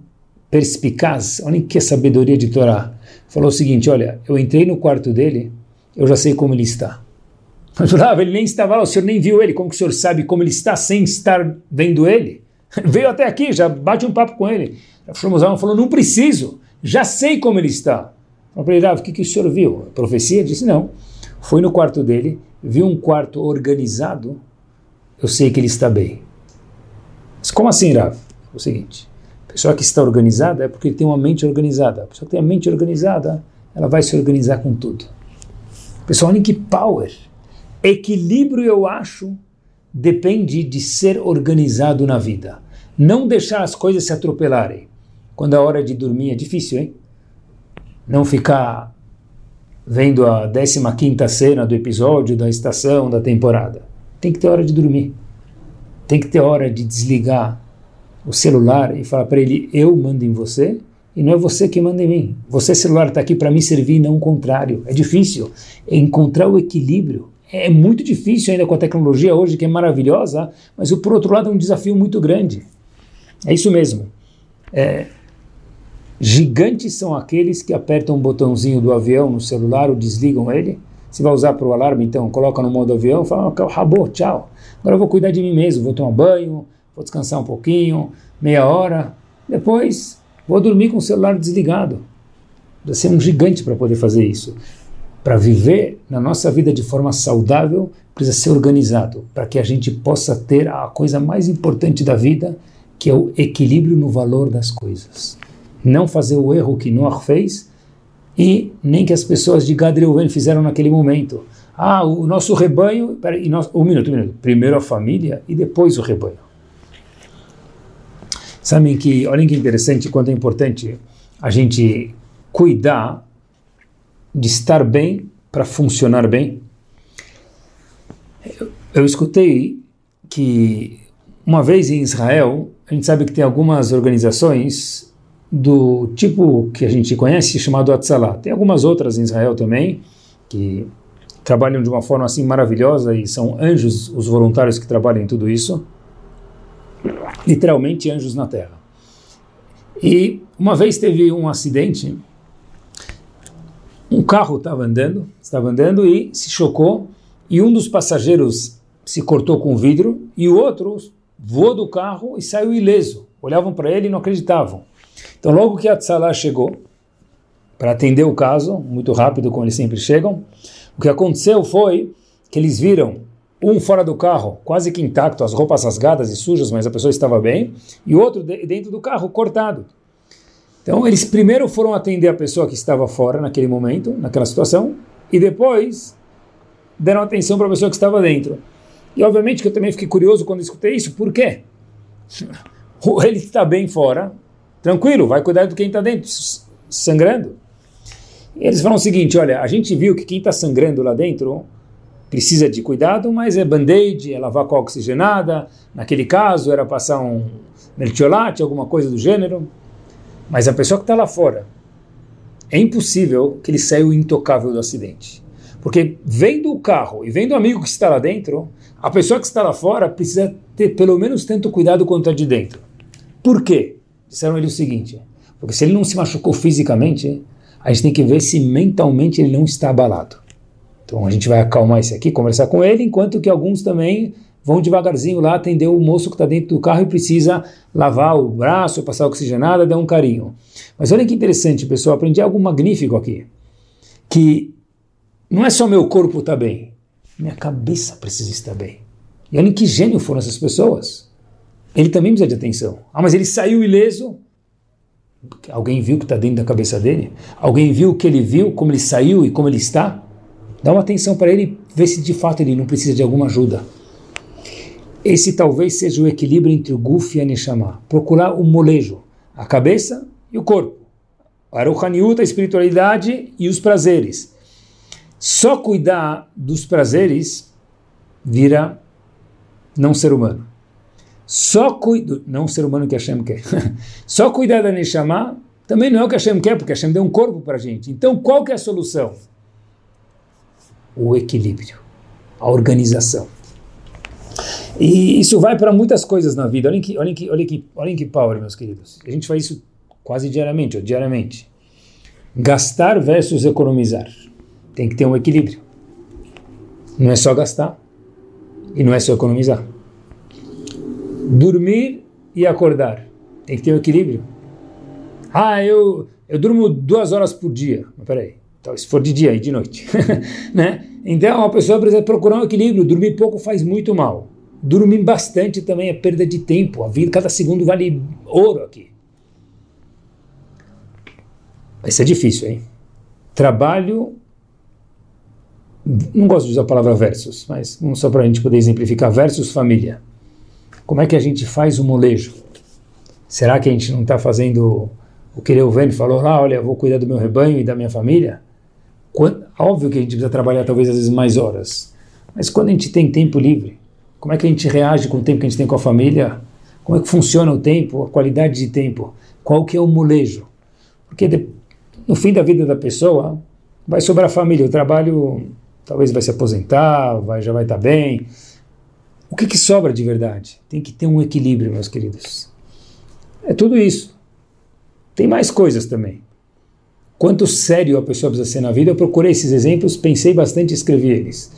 perspicaz, olha que sabedoria de Torá, falou o seguinte: olha, eu entrei no quarto dele, eu já sei como ele está. Mas falava, ele nem estava lá, o senhor nem viu ele, como que o senhor sabe como ele está sem estar vendo ele? Veio até aqui, já bate um papo com ele. Shlomo Zalman falou: não preciso, já sei como ele está. Falei para ele, Rav, o que, que o senhor viu? A profecia? Disse, não. Foi no quarto dele, viu um quarto organizado, eu sei que ele está bem. Mas como assim, Rav? O seguinte, a pessoa que está organizada é porque tem uma mente organizada. A pessoa que tem a mente organizada, ela vai se organizar com tudo. Pessoal, olhem que power. Equilíbrio, eu acho, depende de ser organizado na vida. Não deixar as coisas se atropelarem. Quando é hora de dormir é difícil, hein? Não ficar vendo a 15 cena do episódio, da estação, da temporada. Tem que ter hora de dormir. Tem que ter hora de desligar o celular e falar para ele: eu mando em você e não é você que manda em mim. Você, celular, está aqui para me servir, não o contrário. É difícil encontrar o equilíbrio. É muito difícil ainda com a tecnologia hoje, que é maravilhosa, mas por outro lado é um desafio muito grande. É isso mesmo. É, Gigantes são aqueles que apertam o botãozinho do avião no celular ou desligam ele. Se vai usar para o alarme, então coloca no modo avião, fala, acabou, tchau. Agora eu vou cuidar de mim mesmo, vou tomar banho, vou descansar um pouquinho, meia hora. Depois vou dormir com o celular desligado. Precisa ser um gigante para poder fazer isso. Para viver na nossa vida de forma saudável, precisa ser organizado, para que a gente possa ter a coisa mais importante da vida, que é o equilíbrio no valor das coisas não fazer o erro que Noah fez e nem que as pessoas de Gad Reuven fizeram naquele momento. Ah, o nosso rebanho, peraí, nós, um minuto, um minuto. Primeiro a família e depois o rebanho. Sabem que, olhem que interessante, quanto é importante a gente cuidar de estar bem para funcionar bem. Eu, eu escutei que uma vez em Israel, a gente sabe que tem algumas organizações do tipo que a gente conhece, chamado Atzalah. Tem algumas outras em Israel também, que trabalham de uma forma assim maravilhosa e são anjos os voluntários que trabalham em tudo isso. Literalmente anjos na terra. E uma vez teve um acidente, um carro estava andando, estava andando e se chocou, e um dos passageiros se cortou com o vidro e o outro voou do carro e saiu ileso. Olhavam para ele e não acreditavam. Então, logo que a Tzalá chegou para atender o caso, muito rápido, como eles sempre chegam, o que aconteceu foi que eles viram um fora do carro, quase que intacto, as roupas rasgadas e sujas, mas a pessoa estava bem, e outro dentro do carro, cortado. Então, eles primeiro foram atender a pessoa que estava fora naquele momento, naquela situação, e depois deram atenção para a pessoa que estava dentro. E obviamente que eu também fiquei curioso quando escutei isso, por quê? Ele está bem fora, tranquilo, vai cuidar do quem está dentro, sangrando. Eles falam o seguinte: olha, a gente viu que quem está sangrando lá dentro precisa de cuidado, mas é band-aid, é lavar com oxigenada. Naquele caso, era passar um mertiolate, alguma coisa do gênero. Mas a pessoa que está lá fora, é impossível que ele saiu intocável do acidente. Porque vendo o carro e vendo o amigo que está lá dentro, a pessoa que está lá fora precisa ter pelo menos tanto cuidado quanto a de dentro. Por quê? Disseram ele o seguinte: porque se ele não se machucou fisicamente, a gente tem que ver se mentalmente ele não está abalado. Então a gente vai acalmar esse aqui, conversar com ele, enquanto que alguns também vão devagarzinho lá atender o moço que está dentro do carro e precisa lavar o braço, passar oxigenada, dar um carinho. Mas olha que interessante, pessoal, aprendi algo magnífico aqui. Que não é só meu corpo estar tá bem, minha cabeça precisa estar bem. E olha que gênio foram essas pessoas. Ele também precisa de atenção. Ah, mas ele saiu ileso. Alguém viu o que está dentro da cabeça dele? Alguém viu o que ele viu, como ele saiu e como ele está? Dá uma atenção para ele, vê se de fato ele não precisa de alguma ajuda. Esse talvez seja o equilíbrio entre o Guf e a Neshama. Procurar o molejo, a cabeça e o corpo. A Aruhaniut, a espiritualidade e os prazeres. Só cuidar dos prazeres vira não ser humano. Só cuidar, não ser humano que Hashem quer. Só cuidar da Neshama também não é o que Hashem quer, porque Hashem deu um corpo para a gente. Então qual que é a solução? O equilíbrio, a organização. E isso vai para muitas coisas na vida. Olhem que, olhem que, olhem que, olhem que power, meus queridos. A gente faz isso quase diariamente, ou diariamente. Gastar versus economizar. Tem que ter um equilíbrio. Não é só gastar e não é só economizar. Dormir e acordar. Tem que ter um equilíbrio. Ah, eu, eu durmo duas horas por dia. Mas peraí, então, se for de dia e de noite. né? Então, a pessoa precisa procurar um equilíbrio. Dormir pouco faz muito mal. Dormir bastante também é perda de tempo. A vida, cada segundo vale ouro aqui. Vai ser difícil, hein? Trabalho não gosto de usar a palavra versus, mas só para a gente poder exemplificar, versus família. Como é que a gente faz o molejo? Será que a gente não está fazendo o que Reuven falou lá, olha, vou cuidar do meu rebanho e da minha família? Quando, óbvio que a gente precisa trabalhar talvez às vezes mais horas, mas quando a gente tem tempo livre, como é que a gente reage com o tempo que a gente tem com a família? Como é que funciona o tempo, a qualidade de tempo? Qual que é o molejo? Porque de, no fim da vida da pessoa vai sobrar família, o trabalho talvez vai se aposentar, vai, já vai estar bem. O que, que sobra de verdade? Tem que ter um equilíbrio, meus queridos. É tudo isso. Tem mais coisas também. Quanto sério a pessoa precisa ser na vida, eu procurei esses exemplos, pensei bastante e escrevi eles.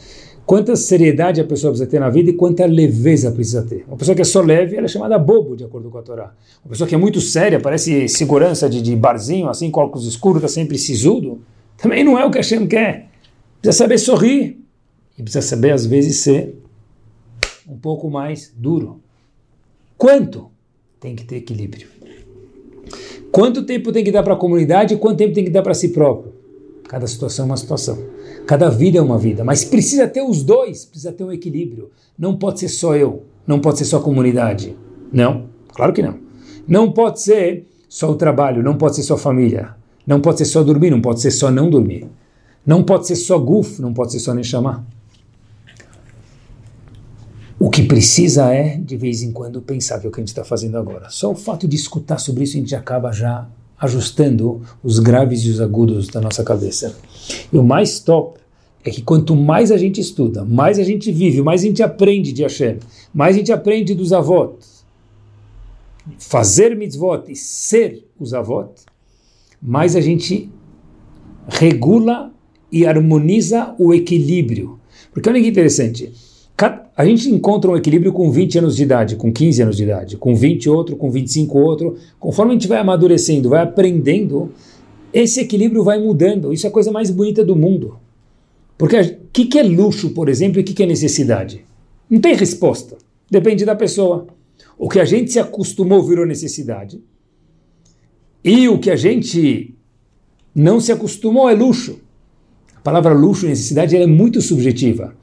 Quanta seriedade a pessoa precisa ter na vida e quanta leveza precisa ter. Uma pessoa que é só leve, ela é chamada bobo, de acordo com a Torá. Uma pessoa que é muito séria, parece segurança de, de barzinho, assim, com óculos escuros, está sempre sisudo, também não é o que a Hashem quer. Precisa saber sorrir e precisa saber, às vezes, ser um pouco mais duro. Quanto? Tem que ter equilíbrio. Quanto tempo tem que dar para a comunidade e quanto tempo tem que dar para si próprio? Cada situação é uma situação. Cada vida é uma vida. Mas precisa ter os dois, precisa ter um equilíbrio. Não pode ser só eu, não pode ser só a comunidade. Não, claro que não. Não pode ser só o trabalho, não pode ser só a família. Não pode ser só dormir, não pode ser só não dormir. Não pode ser só guf, não pode ser só Neshama. O que precisa é, de vez em quando, pensar que é o que a gente está fazendo agora. Só o fato de escutar sobre isso, a gente acaba já ajustando os graves e os agudos da nossa cabeça. E o mais top é que quanto mais a gente estuda, mais a gente vive, mais a gente aprende de Hashem, mais a gente aprende dos avós, fazer mitzvot e ser os avós, mais a gente regula e harmoniza o equilíbrio. Porque olha que interessante, a gente encontra um equilíbrio com 20 anos de idade, com 15 anos de idade, com 20 outro, com 25 outro. Conforme a gente vai amadurecendo, vai aprendendo, esse equilíbrio vai mudando. Isso é a coisa mais bonita do mundo. Porque o que, que é luxo, por exemplo, e o que, que é necessidade? Não tem resposta. Depende da pessoa. O que a gente se acostumou virou necessidade. E o que a gente não se acostumou é luxo. A palavra luxo e necessidade é muito subjetiva.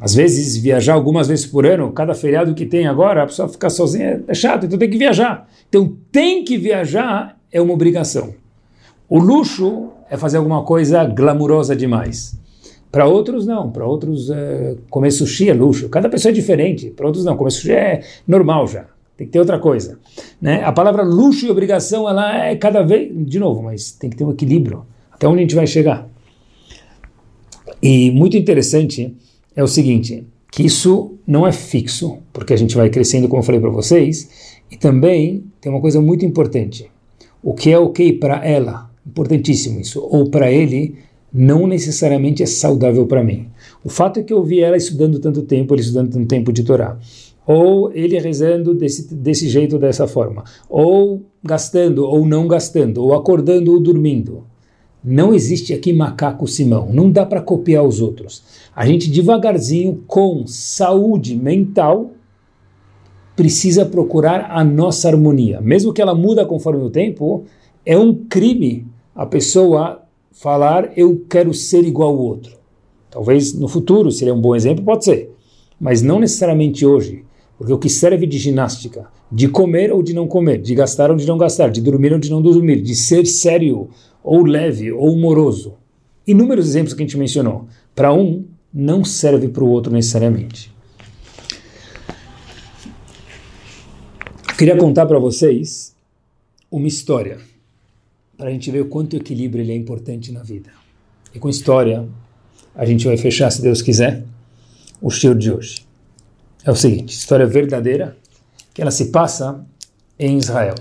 Às vezes, viajar algumas vezes por ano, cada feriado que tem agora, a pessoa ficar sozinha é chato, então tem que viajar. Então, tem que viajar é uma obrigação. O luxo é fazer alguma coisa glamurosa demais. Para outros, não. Para outros, é, comer sushi é luxo. Cada pessoa é diferente. Para outros, não. Comer sushi é normal já. Tem que ter outra coisa. Né? A palavra luxo e obrigação, ela é cada vez... De novo, mas tem que ter um equilíbrio. Até onde a gente vai chegar. E muito interessante é o seguinte, que isso não é fixo, porque a gente vai crescendo, como eu falei para vocês, e também tem uma coisa muito importante. O que é ok para ela, importantíssimo isso, ou para ele, não necessariamente é saudável para mim. O fato é que eu vi ela estudando tanto tempo, ele estudando tanto tempo de Torá, ou ele rezando desse, desse jeito, dessa forma, ou gastando, ou não gastando, ou acordando ou dormindo. Não existe aqui macaco Simão, não dá para copiar os outros. A gente devagarzinho, com saúde mental, precisa procurar a nossa harmonia. Mesmo que ela muda conforme o tempo, é um crime a pessoa falar eu quero ser igual ao outro. Talvez no futuro seria um bom exemplo, pode ser, mas não necessariamente hoje, porque o que serve de ginástica, de comer ou de não comer, de gastar ou de não gastar, de dormir ou de não dormir, de ser sério ou leve ou humoroso. Inúmeros exemplos que a gente mencionou. Para um, não serve para o outro necessariamente. Queria contar para vocês uma história, para a gente ver o quanto o equilíbrio ele é importante na vida. E com história, a gente vai fechar, se Deus quiser, o show de hoje. É o seguinte, história verdadeira, que ela se passa em Israel.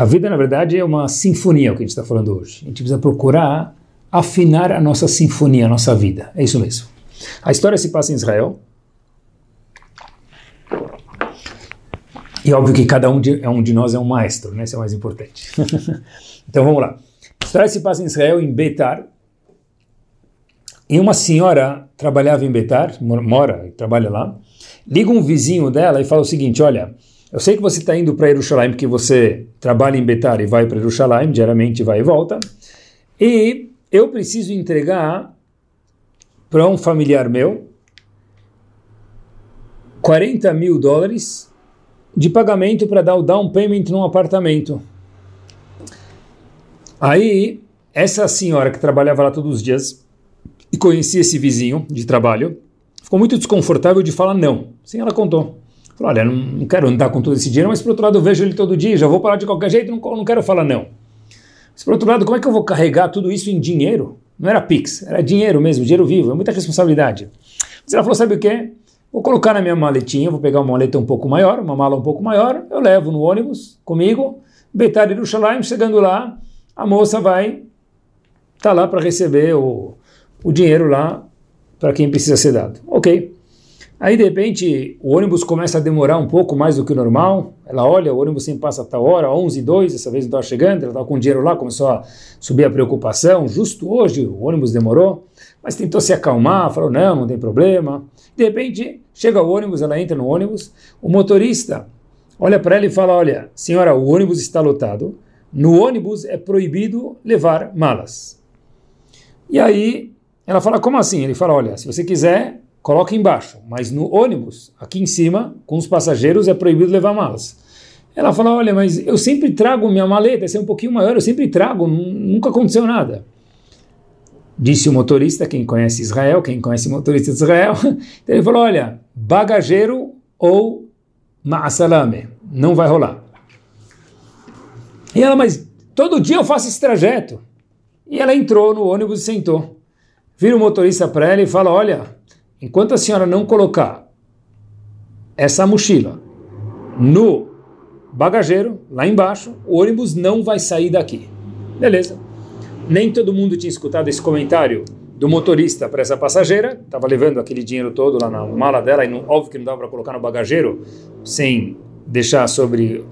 A vida, na verdade, é uma sinfonia, o que a gente está falando hoje. A gente precisa procurar afinar a nossa sinfonia, a nossa vida. É isso mesmo. A história se passa em Israel. E óbvio que cada um de, é um de nós é um maestro, né? Isso é o mais importante. então vamos lá. A história se passa em Israel, em Betar. E uma senhora trabalhava em Betar, mora e trabalha lá. Liga um vizinho dela e fala o seguinte: Olha, eu sei que você está indo para Jerusalém porque você trabalha em Betar e vai para Jerusalém, diariamente vai e volta. E eu preciso entregar para um familiar meu 40 mil dólares de pagamento para dar o down payment num apartamento. Aí, essa senhora que trabalhava lá todos os dias e conhecia esse vizinho de trabalho, ficou muito desconfortável de falar não. Sim, ela contou. Falou, olha, não, quero andar com todo esse dinheiro, mas por outro lado eu vejo ele todo dia, já vou parar de qualquer jeito, não, não quero falar não. Mas por outro lado, como é que eu vou carregar tudo isso em dinheiro? Não era Pix, era dinheiro mesmo, dinheiro vivo, é muita responsabilidade. Mas ela falou, sabe o quê? Vou colocar na minha maletinha, vou pegar uma maleta um pouco maior, uma mala um pouco maior, eu levo no ônibus comigo, Betar do Yerushalayim, chegando lá, a moça vai estar tá lá para receber o, o dinheiro lá para quem precisa ser dado. Ok. Aí, de repente, o ônibus começa a demorar um pouco mais do que o normal. Ela olha, o ônibus sempre passa a tal hora, 11 2 dessa vez não estava chegando, ela estava com dinheiro lá, começou a subir a preocupação. Justo hoje o ônibus demorou, mas tentou se acalmar, falou, não, não tem problema. De repente, chega o ônibus, ela entra no ônibus, o motorista olha para ela e fala, olha, senhora, o ônibus está lotado, no ônibus é proibido levar malas. E aí, ela fala, como assim? Ele fala, olha, se você quiser coloca embaixo, mas no ônibus, aqui em cima, com os passageiros, é proibido levar malas. Ela fala, olha, mas eu sempre trago minha maleta, essa é um pouquinho maior, eu sempre trago, nunca aconteceu nada. Disse o motorista, quem conhece Israel, quem conhece motorista de Israel, ele falou, olha, bagageiro ou ma'asalame, não vai rolar. E ela, mas todo dia eu faço esse trajeto. E ela entrou no ônibus e sentou. Vira o motorista para ela e fala, olha, enquanto a senhora não colocar essa mochila no bagageiro, lá embaixo, o ônibus não vai sair daqui. Beleza. Nem todo mundo tinha escutado esse comentário do motorista para essa passageira, estava levando aquele dinheiro todo lá na mala dela, e não, óbvio que não dava para colocar no bagageiro sem deixar sobre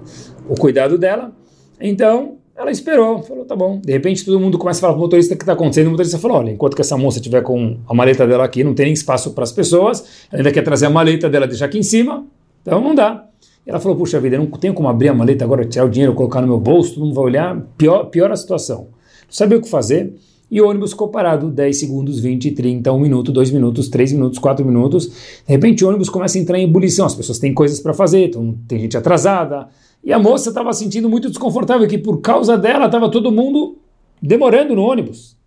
o cuidado dela. Então, ela esperou, falou, tá bom. De repente todo mundo começa a falar para o motorista o que está acontecendo. O motorista falou, olha, enquanto que essa moça estiver com a maleta dela aqui, não tem nem espaço para as pessoas, ela ainda quer trazer a maleta dela, deixar aqui em cima, então não dá. Ela falou, puxa vida, eu não tenho como abrir a maleta agora, tirar o dinheiro, colocar no meu bolso, todo mundo vai olhar, pior, pior a situação. sabia o que fazer, e o ônibus ficou parado 10 segundos, 20, 30, 1 minuto, 2 minutos, 3 minutos, 4 minutos. De repente o ônibus começa a entrar em ebulição, as pessoas têm coisas para fazer, então, tem gente atrasada. E a moça estava sentindo muito desconfortável, que por causa dela estava todo mundo demorando no ônibus.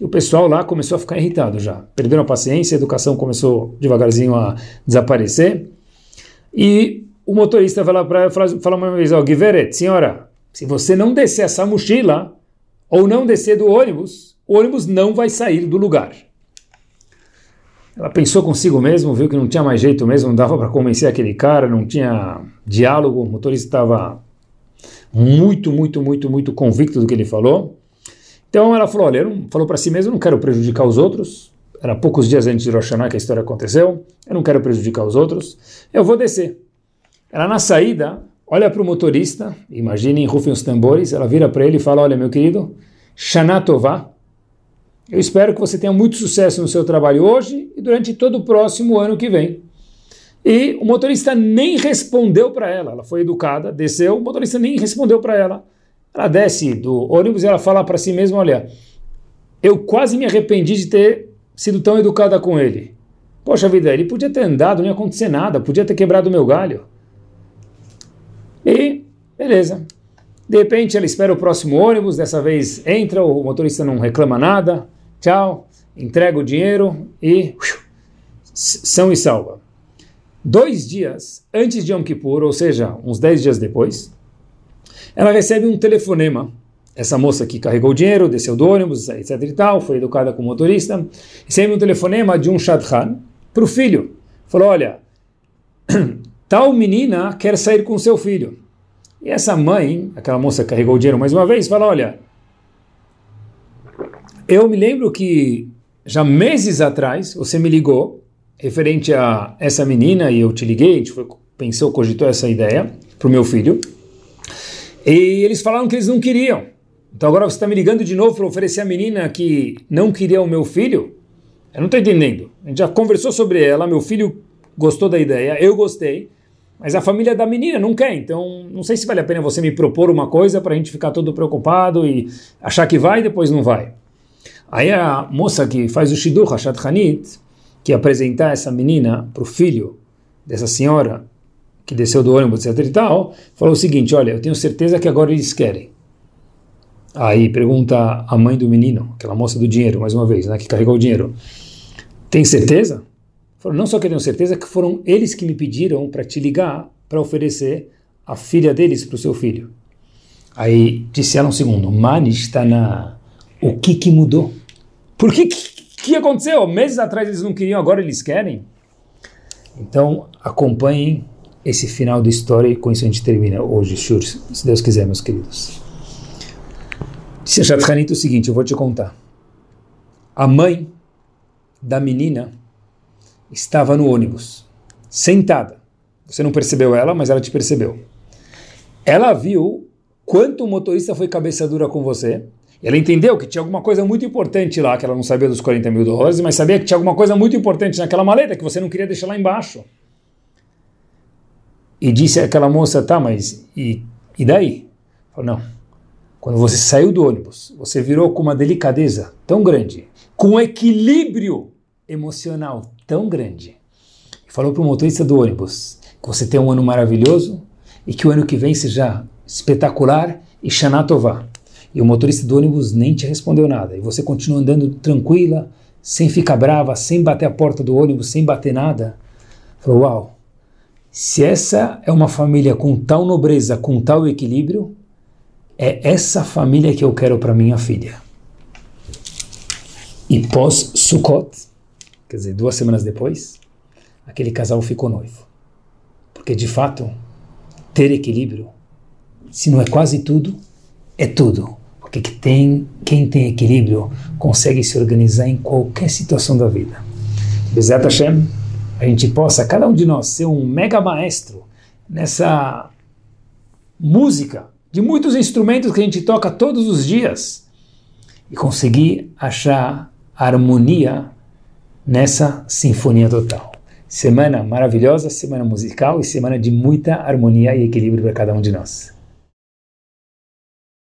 E o pessoal lá começou a ficar irritado já. Perderam a paciência, a educação começou devagarzinho a desaparecer. E o motorista vai lá para falar uma vez, ó, oh, Giveret, senhora, se você não descer essa mochila, ou não descer do ônibus, o ônibus não vai sair do lugar. Ela pensou consigo mesmo, viu que não tinha mais jeito mesmo, não dava para convencer aquele cara, não tinha diálogo, o motorista estava muito, muito, muito, muito convicto do que ele falou. Então ela falou, olha, falou para si mesma, não quero prejudicar os outros. Era poucos dias antes de Rosh que a história aconteceu. Eu não quero prejudicar os outros. Eu vou descer. Ela na saída olha para o motorista, imaginem, rufem os tambores, ela vira para ele e fala, olha meu querido, Shana Tová, eu espero que você tenha muito sucesso no seu trabalho hoje e durante todo o próximo ano que vem. E o motorista nem respondeu para ela. Ela foi educada, desceu, o motorista nem respondeu para ela. Ela desce do ônibus e ela fala para si mesma: Olha, eu quase me arrependi de ter sido tão educada com ele. Poxa vida, ele podia ter andado, não ia acontecer nada, podia ter quebrado meu galho. E, beleza. De repente ela espera o próximo ônibus, dessa vez entra, o motorista não reclama nada, tchau, entrega o dinheiro e são e salva. Dois dias antes de Yom Kippur, ou seja, uns dez dias depois, ela recebe um telefonema. Essa moça que carregou o dinheiro, desceu do ônibus, etc e tal, foi educada com o motorista, recebe um telefonema de um shadchan para o filho. Falou, olha, tal menina quer sair com seu filho. E essa mãe, aquela moça que carregou o dinheiro mais uma vez, fala, olha, eu me lembro que já meses atrás você me ligou referente a essa menina e eu te liguei, a gente foi, pensou, cogitou essa ideia para o meu filho. E eles falaram que eles não queriam. Então agora você está me ligando de novo para oferecer a menina que não queria o meu filho? Eu não estou entendendo. A gente já conversou sobre ela, meu filho gostou da ideia, eu gostei, mas a família da menina não quer. Então não sei se vale a pena você me propor uma coisa para a gente ficar todo preocupado e achar que vai e depois não vai. Aí a moça que faz o Shidur, Hashat Hanit, que apresentar essa menina para o filho dessa senhora que desceu do ônibus, etc e tal, falou o seguinte, olha, eu tenho certeza que agora eles querem. Aí pergunta a mãe do menino, aquela moça do dinheiro, mais uma vez, né, que carregou o dinheiro, tem certeza? Falou, não só que eu tenho certeza, que foram eles que me pediram para te ligar para oferecer a filha deles para o seu filho. Aí disse ela um segundo, Manistana, o que que mudou? Por que que aconteceu? Meses atrás eles não queriam, agora eles querem? Então acompanhem esse final da história e com isso a gente termina hoje, Shur, se Deus quiser, meus queridos. Disse a Shatranita o seguinte, eu vou te contar. A mãe da menina estava no ônibus, sentada. Você não percebeu ela, mas ela te percebeu. Ela viu quanto o motorista foi cabeça dura com você. Ela entendeu que tinha alguma coisa muito importante lá, que ela não sabia dos 40 mil dólares, mas sabia que tinha alguma coisa muito importante naquela maleta que você não queria deixar lá embaixo. E disse àquela moça, tá, mas e, e daí? Falou, não. Quando você saiu do ônibus, você virou com uma delicadeza tão grande, com um equilíbrio emocional tão grande. E falou para o motorista do ônibus que você tem um ano maravilhoso e que o ano que vem seja espetacular e Shanatová. E o motorista do ônibus nem te respondeu nada. E você continua andando tranquila, sem ficar brava, sem bater a porta do ônibus, sem bater nada. Falou, uau, se essa é uma família com tal nobreza, com tal equilíbrio, é essa família que eu quero para minha filha. E pós Sukkot, quer dizer, duas semanas depois, aquele casal ficou noivo. Porque de fato, ter equilíbrio, se não é quase tudo, é tudo. Que tem, quem tem equilíbrio consegue se organizar em qualquer situação da vida. Bezat Hashem, a gente possa, cada um de nós, ser um mega maestro nessa música de muitos instrumentos que a gente toca todos os dias e conseguir achar harmonia nessa sinfonia total. Semana maravilhosa, semana musical e semana de muita harmonia e equilíbrio para cada um de nós.